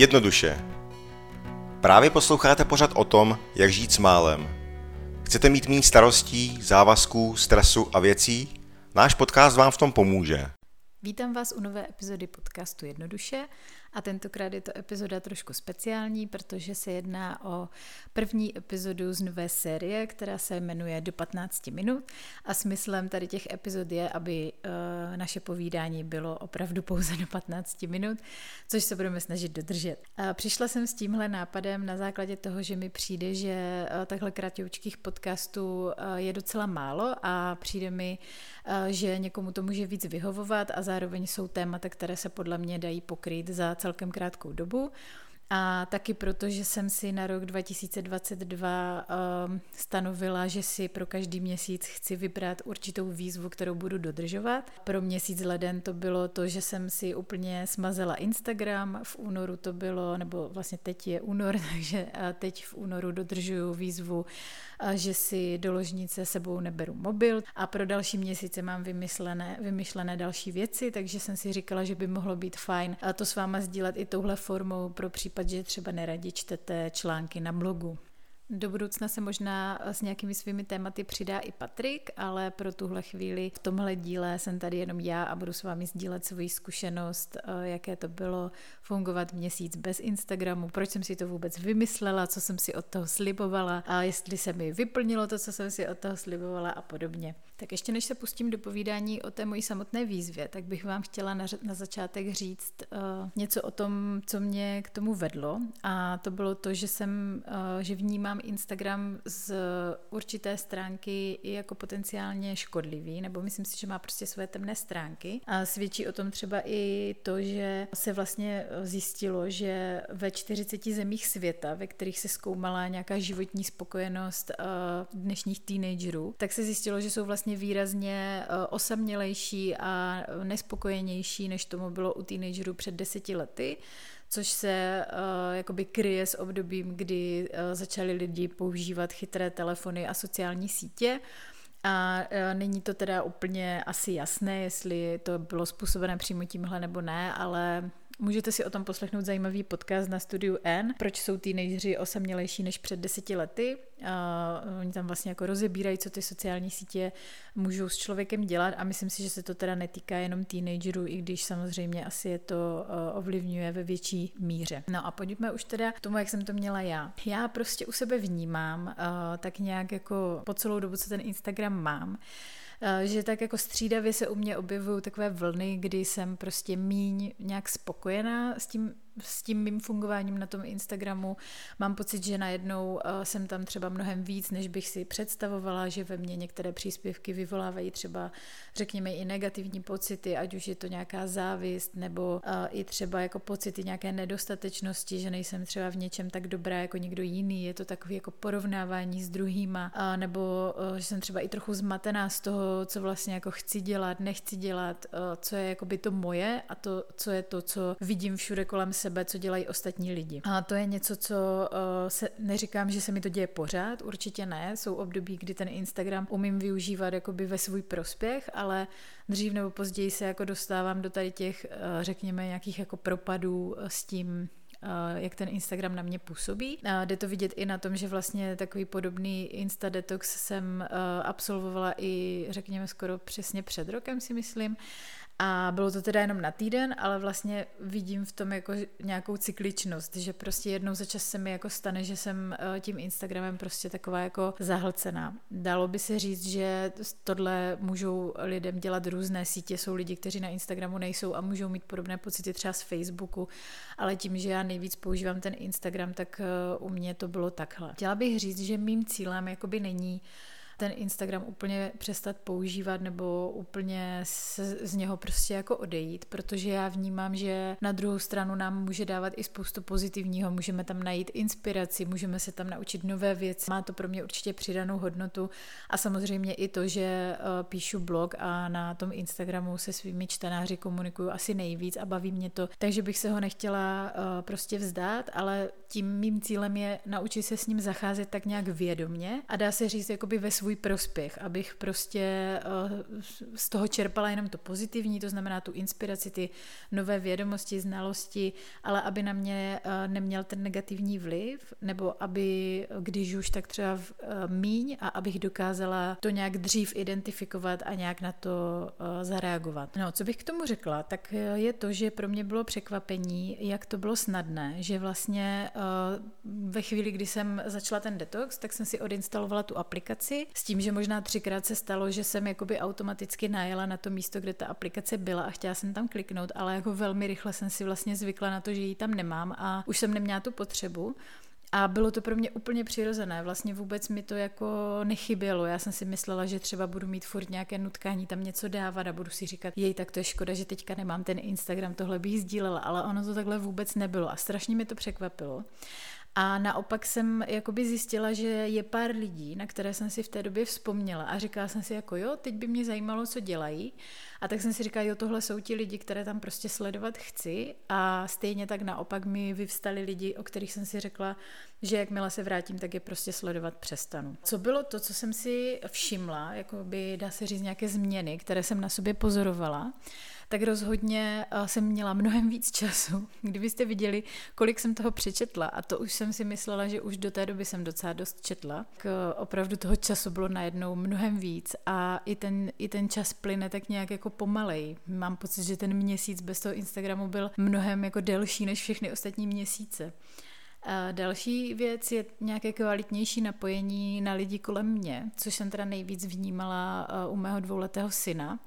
Jednoduše. Právě posloucháte pořad o tom, jak žít s málem. Chcete mít méně starostí, závazků, stresu a věcí? Náš podcast vám v tom pomůže. Vítám vás u nové epizody podcastu Jednoduše a tentokrát je to epizoda trošku speciální, protože se jedná o první epizodu z nové série, která se jmenuje Do 15 minut a smyslem tady těch epizod je, aby uh, naše povídání bylo opravdu pouze do 15 minut, což se budeme snažit dodržet. A přišla jsem s tímhle nápadem na základě toho, že mi přijde, že uh, takhle kratoučkých podcastů uh, je docela málo a přijde mi, že někomu to může víc vyhovovat a zároveň jsou témata, které se podle mě dají pokrýt za celkem krátkou dobu. A taky proto, že jsem si na rok 2022 um, ehm, stanovila, že si pro každý měsíc chci vybrat určitou výzvu, kterou budu dodržovat. Pro měsíc leden to bylo to, že jsem si úplně smazela Instagram, v únoru to bylo, nebo vlastně teď je únor, takže teď v únoru dodržuju výzvu, že si do ložnice sebou neberu mobil a pro další měsíce mám vymyslené, vymyšlené další věci, takže jsem si říkala, že by mohlo být fajn to s váma sdílet i touhle formou pro případ případ, že třeba neradi čtete články na blogu. Do budoucna se možná s nějakými svými tématy přidá i Patrik, ale pro tuhle chvíli v tomhle díle jsem tady jenom já a budu s vámi sdílet svoji zkušenost, eh, jaké to bylo fungovat měsíc bez Instagramu, proč jsem si to vůbec vymyslela, co jsem si od toho slibovala a jestli se mi vyplnilo to, co jsem si od toho slibovala a podobně. Tak ještě než se pustím do povídání o té mojí samotné výzvě, tak bych vám chtěla na, na začátek říct uh, něco o tom, co mě k tomu vedlo. A to bylo to, že jsem, uh, že vnímám Instagram z určité stránky i jako potenciálně škodlivý, nebo myslím si, že má prostě své temné stránky. A svědčí o tom třeba i to, že se vlastně zjistilo, že ve 40 zemích světa, ve kterých se zkoumala nějaká životní spokojenost uh, dnešních teenagerů, tak se zjistilo, že jsou vlastně vlastně výrazně eh, osamělejší a nespokojenější, než tomu bylo u teenagerů před deseti lety což se uh, jakoby kryje s obdobím, kdy uh, začali lidi používat chytré telefony a sociální sítě. A není to teda úplně asi jasné, jestli to bylo způsobené přímo tímhle nebo ne, ale Můžete si o tom poslechnout zajímavý podcast na studiu N, proč jsou teenageři osamělejší než před deseti lety. A oni tam vlastně jako rozebírají, co ty sociální sítě můžou s člověkem dělat a myslím si, že se to teda netýká jenom teenagerů, i když samozřejmě asi je to ovlivňuje ve větší míře. No a pojďme už teda k tomu, jak jsem to měla já. Já prostě u sebe vnímám tak nějak jako po celou dobu, co ten Instagram mám, Eh, že tak jako střídavě se u mě objevují takové vlny, kdy jsem prostě míň nějak spokojená s tím s tím mým fungováním na tom Instagramu mám pocit, že najednou uh, jsem tam třeba mnohem víc, než bych si představovala, že ve mně některé příspěvky vyvolávají třeba, řekněme, i negativní pocity, ať už je to nějaká závist, nebo uh, i třeba jako pocity nějaké nedostatečnosti, že nejsem třeba v něčem tak dobrá jako někdo jiný, je to takový jako porovnávání s druhýma, uh, nebo uh, že jsem třeba i trochu zmatená z toho, co vlastně jako chci dělat, nechci dělat, co je jako by to moje a to, co je to, co vidím všude kolem sebe, co dělají ostatní lidi. A to je něco, co uh, se, neříkám, že se mi to děje pořád, určitě ne. Jsou období, kdy ten Instagram umím využívat jakoby ve svůj prospěch, ale dřív nebo později se jako dostávám do tady těch, uh, řekněme, nějakých jako propadů s tím, jak ten Instagram na mě působí. A jde to vidět i na tom, že vlastně takový podobný Insta Detox jsem absolvovala i, řekněme, skoro přesně před rokem, si myslím. A bylo to teda jenom na týden, ale vlastně vidím v tom jako nějakou cykličnost, že prostě jednou za čas se mi jako stane, že jsem eh, tím Instagramem prostě taková jako zahlcená. Dalo by se říct, že tohle můžou lidem dělat různé sítě, jsou lidi, kteří na Instagramu nejsou a můžou mít podobné pocity třeba z Facebooku, ale tím, že já nejvíc používám ten Instagram, tak eh, u mě to bylo takhle. Chtěla bych říct, že mým cílem jakoby není ten Instagram úplně přestat používat nebo úplně z, z něho prostě jako odejít, protože já vnímám, že na druhou stranu nám může dávat i spoustu pozitivního, můžeme tam najít inspiraci, můžeme se tam naučit nové věci, má to pro mě určitě přidanou hodnotu. A samozřejmě i to, že uh, píšu blog a na tom Instagramu se svými čtenáři komunikuju asi nejvíc a baví mě to, takže bych se ho nechtěla uh, prostě vzdát, ale tím mým cílem je naučit se s ním zacházet tak nějak vědomně a dá se říct jakoby ve svůj prospěch, abych prostě eh, z toho čerpala jenom to pozitivní, to znamená tu inspiraci, ty nové vědomosti, znalosti, ale aby na mě eh, neměl ten negativní vliv, nebo aby, když už tak třeba eh, míň a abych dokázala to nějak dřív identifikovat a nějak na to zareagovat. No, co bych k tomu řekla, tak je to, že pro mě bylo překvapení, jak to bylo snadné, že vlastně ve chvíli, kdy jsem začala ten detox, tak jsem si odinstalovala tu aplikaci s tím, že možná třikrát se stalo, že jsem jakoby automaticky najela na to místo, kde ta aplikace byla a chtěla jsem tam kliknout, ale jako velmi rychle jsem si vlastně zvykla na to, že ji tam nemám a už jsem neměla tu potřebu. A bylo to pro mě úplně přirozené, vlastně vůbec mi to jako nechybělo. Já jsem si myslela, že třeba budu mít furt nějaké nutkání tam něco dávat a budu si říkat, jej, tak to je škoda, že teďka nemám ten Instagram, tohle bych sdílela, ale ono to takhle vůbec nebylo a strašně mi to překvapilo. A naopak jsem jakoby zjistila, že je pár lidí, na které jsem si v té době vzpomněla a říkala jsem si jako jo, teď by mě zajímalo, co dělají. A tak jsem si říkala, jo, tohle jsou ti lidi, které tam prostě sledovat chci. A stejně tak naopak mi vyvstali lidi, o kterých jsem si řekla, že jakmile se vrátím, tak je prostě sledovat přestanu. Co bylo to, co jsem si všimla, jako by dá se říct nějaké změny, které jsem na sobě pozorovala, tak rozhodně eh, jsem měla mnohem víc času. Kdybyste viděli, kolik jsem toho přečetla, a to už jsem si myslela, že už do té doby jsem docela dost četla, tak eh, opravdu toho času bylo najednou mnohem víc a i ten, i ten čas plyne tak nějak jako pomalej. Mám pocit, že ten měsíc bez toho Instagramu byl mnohem jako delší než všechny ostatní měsíce. A další věc je nějaké kvalitnější napojení na lidi kolem mě, což jsem teda nejvíc vnímala u mého dvouletého syna,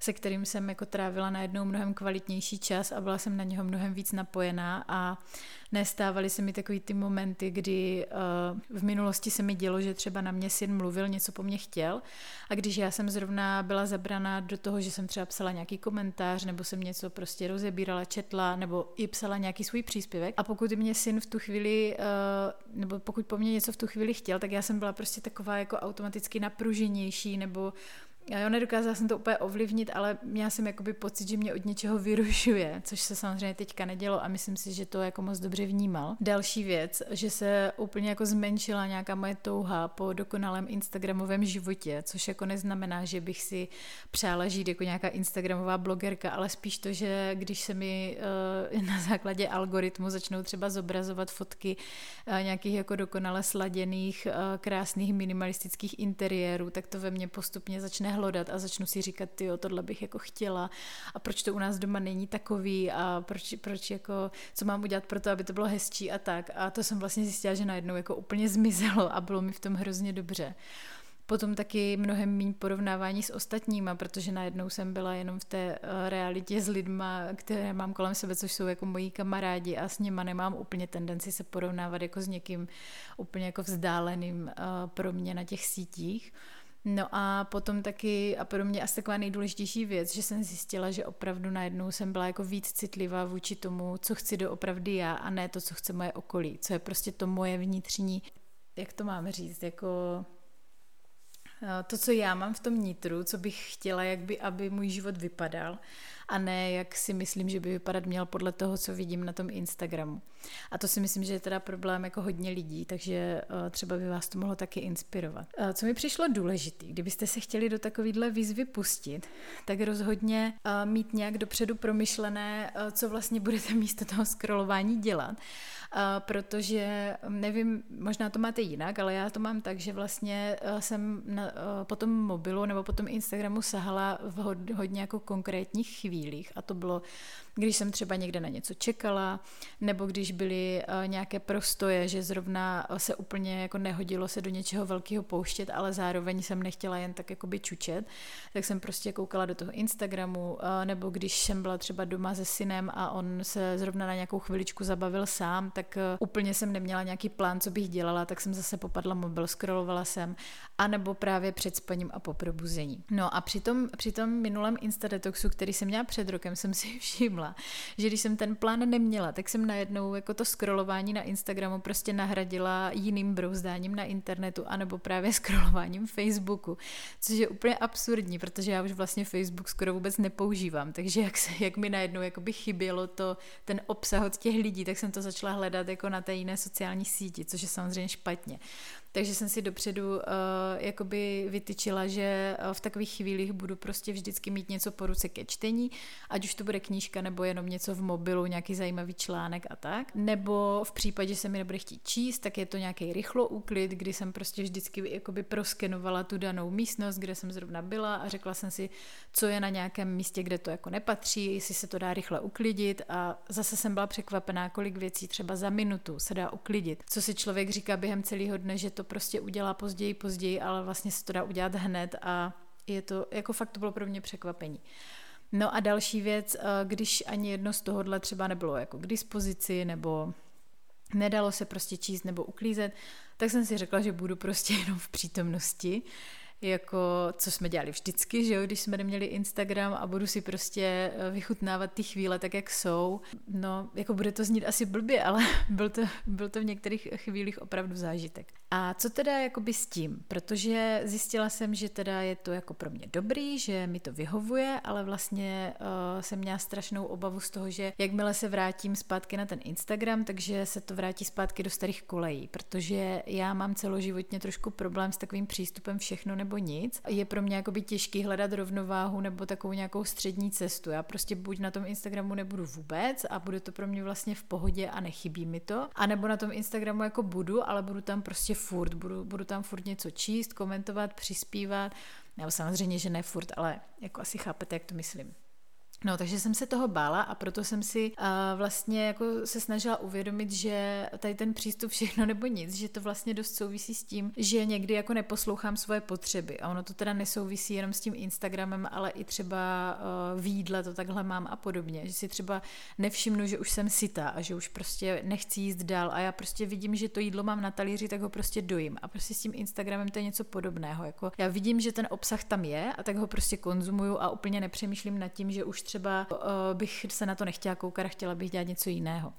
se kterým jsem jako trávila najednou mnohem kvalitnější čas a byla jsem na něho mnohem víc napojená a nestávaly se mi takový ty momenty, kdy uh, v minulosti se mi dělo, že třeba na mě syn mluvil, něco po mně chtěl. A když já jsem zrovna byla zabraná do toho, že jsem třeba psala nějaký komentář nebo jsem něco prostě rozebírala, četla nebo i psala nějaký svůj příspěvek. A pokud mě syn v tu chvíli, uh, nebo pokud po mně něco v tu chvíli chtěl, tak já jsem byla prostě taková jako automaticky napruženější nebo Jo, nedokázala jsem to úplně ovlivnit, ale měla jsem jakoby pocit, že mě od něčeho vyrušuje, což se samozřejmě teďka nedělo a myslím si, že to jako moc dobře vnímal. Další věc, že se úplně jako zmenšila nějaká moje touha po dokonalém Instagramovém životě, což jako neznamená, že bych si přála žít jako nějaká Instagramová blogerka, ale spíš to, že když se mi uh, na základě algoritmu začnou třeba zobrazovat fotky uh, nějakých jako dokonale sladěných, uh, krásných minimalistických interiérů, tak to ve mně postupně začne hlodat a začnu si říkat, ty tohle bych jako chtěla a proč to u nás doma není takový a proč, proč jako, co mám udělat pro to, aby to bylo hezčí a tak. A to jsem vlastně zjistila, že najednou jako úplně zmizelo a bylo mi v tom hrozně dobře. Potom taky mnohem méně porovnávání s ostatníma, protože najednou jsem byla jenom v té eh, realitě s lidma, které mám kolem sebe, což jsou jako moji kamarádi a s nima nemám úplně tendenci se porovnávat jako s někým úplně jako vzdáleným eh, pro mě na těch sítích. No a potom taky, a pro mě asi taková nejdůležitější věc, že jsem zjistila, že opravdu najednou jsem byla jako víc citlivá vůči tomu, co chci doopravdy já a ne to, co chce moje okolí, co je prostě to moje vnitřní, jak to máme říct, jako eh, to, co já mám v tom nitru, co bych chtěla, jak by, aby můj život vypadal a ne jak si myslím, že by vypadat měl podle toho, co vidím na tom Instagramu. A to si myslím, že je teda problém jako hodně lidí, takže eh, třeba by vás to mohlo taky inspirovat. Eh, co mi přišlo důležité, kdybyste se chtěli do takovýhle výzvy pustit, tak rozhodně eh, mít nějak dopředu promyšlené, co vlastně budete místo toho scrollování dělat protože nevím, možná to máte jinak, ale já to mám tak, že vlastně jsem na, po tom mobilu nebo po tom Instagramu sahala v hodně jako konkrétních chvílích a to bylo když jsem třeba někde na něco čekala, nebo když byly uh, nějaké prostoje, že zrovna se úplně jako nehodilo se do něčeho velkého pouštět, ale zároveň jsem nechtěla jen tak jakoby čučet, tak jsem prostě koukala do toho Instagramu, uh, nebo když jsem byla třeba doma se synem a on se zrovna na nějakou chviličku zabavil sám, tak úplně jsem neměla nějaký plán, co bych dělala, tak jsem zase popadla mobil, scrollovala jsem, anebo právě před spaním a po probuzení. No a při tom, při tom minulém Instadetoxu, který jsem měla před rokem jsem si všimla, že když jsem ten plán neměla, tak jsem najednou jako to scrollování na Instagramu prostě nahradila jiným brouzdáním na internetu anebo právě scrollováním Facebooku, což je úplně absurdní, protože já už vlastně Facebook skoro vůbec nepoužívám, takže jak, se, jak mi najednou jakoby chybělo to, ten obsah od těch lidí, tak jsem to začala hledat jako na té jiné sociální síti, což je samozřejmě špatně. Takže jsem si dopředu uh, jakoby vytyčila, že v takových chvílích budu prostě vždycky mít něco po ruce ke čtení, ať už to bude knížka nebo jenom něco v mobilu, nějaký zajímavý článek a tak. Nebo v případě, že se mi nebude chtít číst, tak je to nějaký rychlo úklid, kdy jsem prostě vždycky jakoby proskenovala tu danou místnost, kde jsem zrovna byla a řekla jsem si, co je na nějakém místě, kde to jako nepatří, jestli se to dá rychle uklidit a zase jsem byla překvapená, kolik věcí třeba za minutu se dá uklidit. Co si člověk říká během celého dne, že to prostě udělá později, později, ale vlastně se to dá udělat hned a je to, jako fakt to bylo pro mě překvapení. No a další věc, eh, když ani jedno z tohohle třeba nebylo jako k dispozici, nebo nedalo se prostě číst nebo uklízet, tak jsem si řekla, že budu prostě jenom v přítomnosti jako co jsme dělali vždycky, že jo, když jsme neměli Instagram a budu si prostě eh, vychutnávat ty chvíle tak, jak jsou. No, jako bude to znít asi blbě, ale byl to, byl to v některých chvílích opravdu zážitek. A co teda jakoby s tím? Protože zjistila jsem, že teda je to jako pro mě dobrý, že mi to vyhovuje, ale vlastně uh, jsem měla strašnou obavu z toho, že jakmile se vrátím zpátky na ten Instagram, takže se to vrátí zpátky do starých kolejí, protože já mám celoživotně trošku problém s takovým přístupem všechno nebo nic. Je pro mě jakoby těžký hledat rovnováhu nebo takovou nějakou střední cestu. Já prostě buď na tom Instagramu nebudu vůbec a bude to pro mě vlastně v pohodě a nechybí mi to, a nebo na tom Instagramu jako budu, ale budu tam prostě furt, budu, budu tam furt něco číst, komentovat, přispívat, nebo samozřejmě, že ne furt, ale jako asi chápete, jak to myslím. No, takže jsem se toho bála a proto jsem si uh, vlastně jako se snažila uvědomit, že tady ten přístup všechno nebo nic, že to vlastně dost souvisí s tím, že někdy jako neposlouchám svoje potřeby. A ono to teda nesouvisí jenom s tím Instagramem, ale i třeba uh, v jídle to takhle mám a podobně. Že si třeba nevšimnu, že už jsem sytá a že už prostě nechci jíst dál a já prostě vidím, že to jídlo mám na talíři, tak ho prostě dojím. A prostě s tím Instagramem to je něco podobného. Jako já vidím, že ten obsah tam je a tak ho prostě konzumuju a úplně nepřemýšlím nad tím, že už třeba uh, bych se na to nechtěla koukat a chtěla bych dělat něco jiného.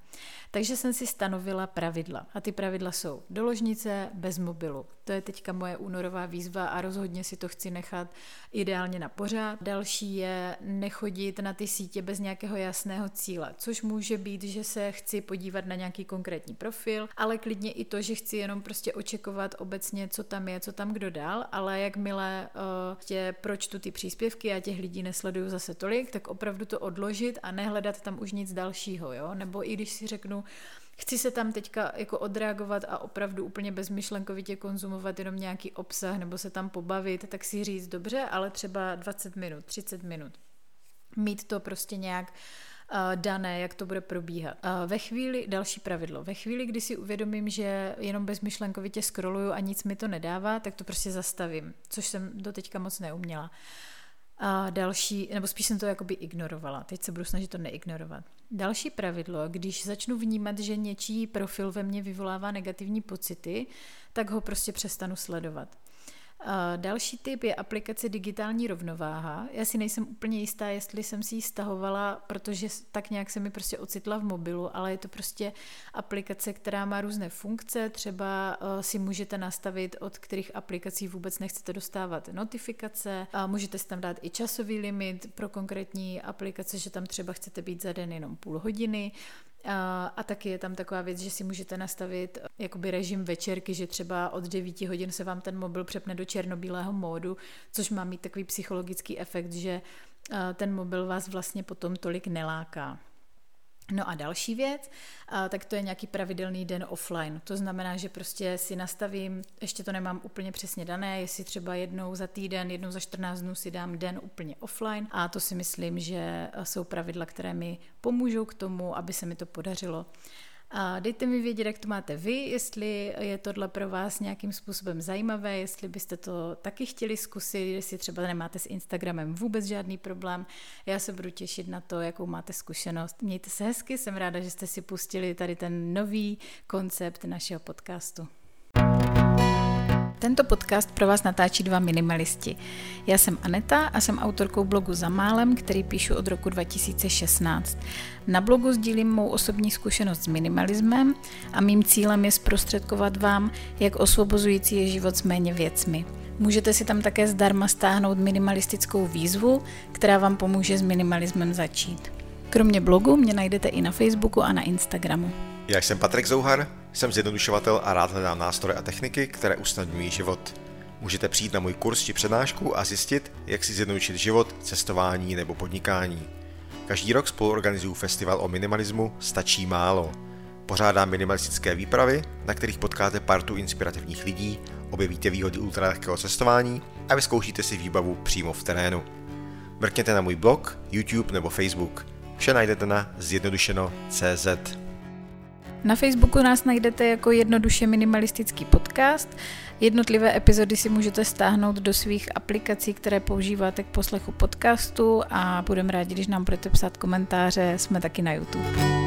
Takže jsem si stanovila pravidla. A ty pravidla jsou do ložnice bez mobilu. To je teďka moje únorová výzva a rozhodně si to chci nechat ideálně na pořád. Další je nechodit na ty sítě bez nějakého jasného cíle, což může být, že se chci podívat na nějaký konkrétní profil, ale klidně i to, že chci jenom prostě očekovat obecně, co tam je, co tam kdo dál, ale jakmile uh, tě pročtu ty příspěvky a těch lidí nesleduju zase tolik, tak opravdu to odložit a nehledat tam už nic dalšího, jo? Nebo i když si řeknu, chci se tam teďka jako odreagovat a opravdu úplně bezmyšlenkovitě konzumovat jenom nějaký obsah nebo se tam pobavit, tak si říct dobře, ale třeba 20 minut, 30 minut. Mít to prostě nějak uh, dané, jak to bude probíhat. Uh, ve chvíli, další pravidlo, ve chvíli, kdy si uvědomím, že jenom bezmyšlenkovitě scrolluju a nic mi to nedává, tak to prostě zastavím, což jsem do teďka moc neuměla. A další, nebo spíš jsem to jakoby ignorovala. Teď se budu snažit to neignorovat. Další pravidlo, když začnu vnímat, že něčí profil ve mně vyvolává negativní pocity, tak ho prostě přestanu sledovat. Další typ je aplikace Digitální rovnováha. Já si nejsem úplně jistá, jestli jsem si ji stahovala, protože tak nějak se mi prostě ocitla v mobilu, ale je to prostě aplikace, která má různé funkce. Třeba eh, si můžete nastavit, od kterých aplikací vůbec nechcete dostávat notifikace. A můžete si tam dát i časový limit pro konkrétní aplikace, že tam třeba chcete být za den jenom půl hodiny. A, a taky je tam taková věc, že si můžete nastavit jakoby režim večerky, že třeba od 9 hodin se vám ten mobil přepne do černobílého módu, což má mít takový psychologický efekt, že ten mobil vás vlastně potom tolik neláká. No a další věc, a tak to je nějaký pravidelný den offline. To znamená, že prostě si nastavím, ještě to nemám úplně přesně dané, jestli třeba jednou za týden, jednou za 14 dnů si dám den úplně offline a to si myslím, že jsou pravidla, které mi pomůžou k tomu, aby se mi to podařilo. A dejte mi vědět, jak to máte vy, jestli je tohle pro vás nějakým způsobem zajímavé, jestli byste to taky chtěli zkusit, jestli třeba nemáte s Instagramem vůbec žádný problém. Já se budu těšit na to, jakou máte zkušenost. Mějte se hezky, jsem ráda, že jste si pustili tady ten nový koncept našeho podcastu. Tento podcast pro vás natáčí dva minimalisti. Já jsem Aneta a jsem autorkou blogu Za málem, který píšu od roku 2016. Na blogu sdílím mou osobní zkušenost s minimalismem a mým cílem je zprostředkovat vám, jak osvobozující je život s méně věcmi. Můžete si tam také zdarma stáhnout minimalistickou výzvu, která vám pomůže s minimalismem začít. Kromě blogu mě najdete i na Facebooku a na Instagramu. Já jsem Patrik Zouhar, jsem zjednodušovatel a rád hledám nástroje a techniky, které usnadňují život. Můžete přijít na můj kurz či přednášku a zjistit, jak si zjednodušit život, cestování nebo podnikání. Každý rok spolu organizuju festival o minimalismu Stačí málo. Pořádám minimalistické výpravy, na kterých potkáte partu inspirativních lidí, objevíte výhody ultralehkého cestování a vyzkoušíte si výbavu přímo v terénu. Mrkněte na můj blog, YouTube nebo Facebook. Vše najdete na zjednodušeno.cz. Na Facebooku nás najdete jako jednoduše minimalistický podcast. Jednotlivé epizody si můžete stáhnout do svých aplikací, které používáte k poslechu podcastu a budeme rádi, když nám budete psát komentáře. Jsme taky na YouTube.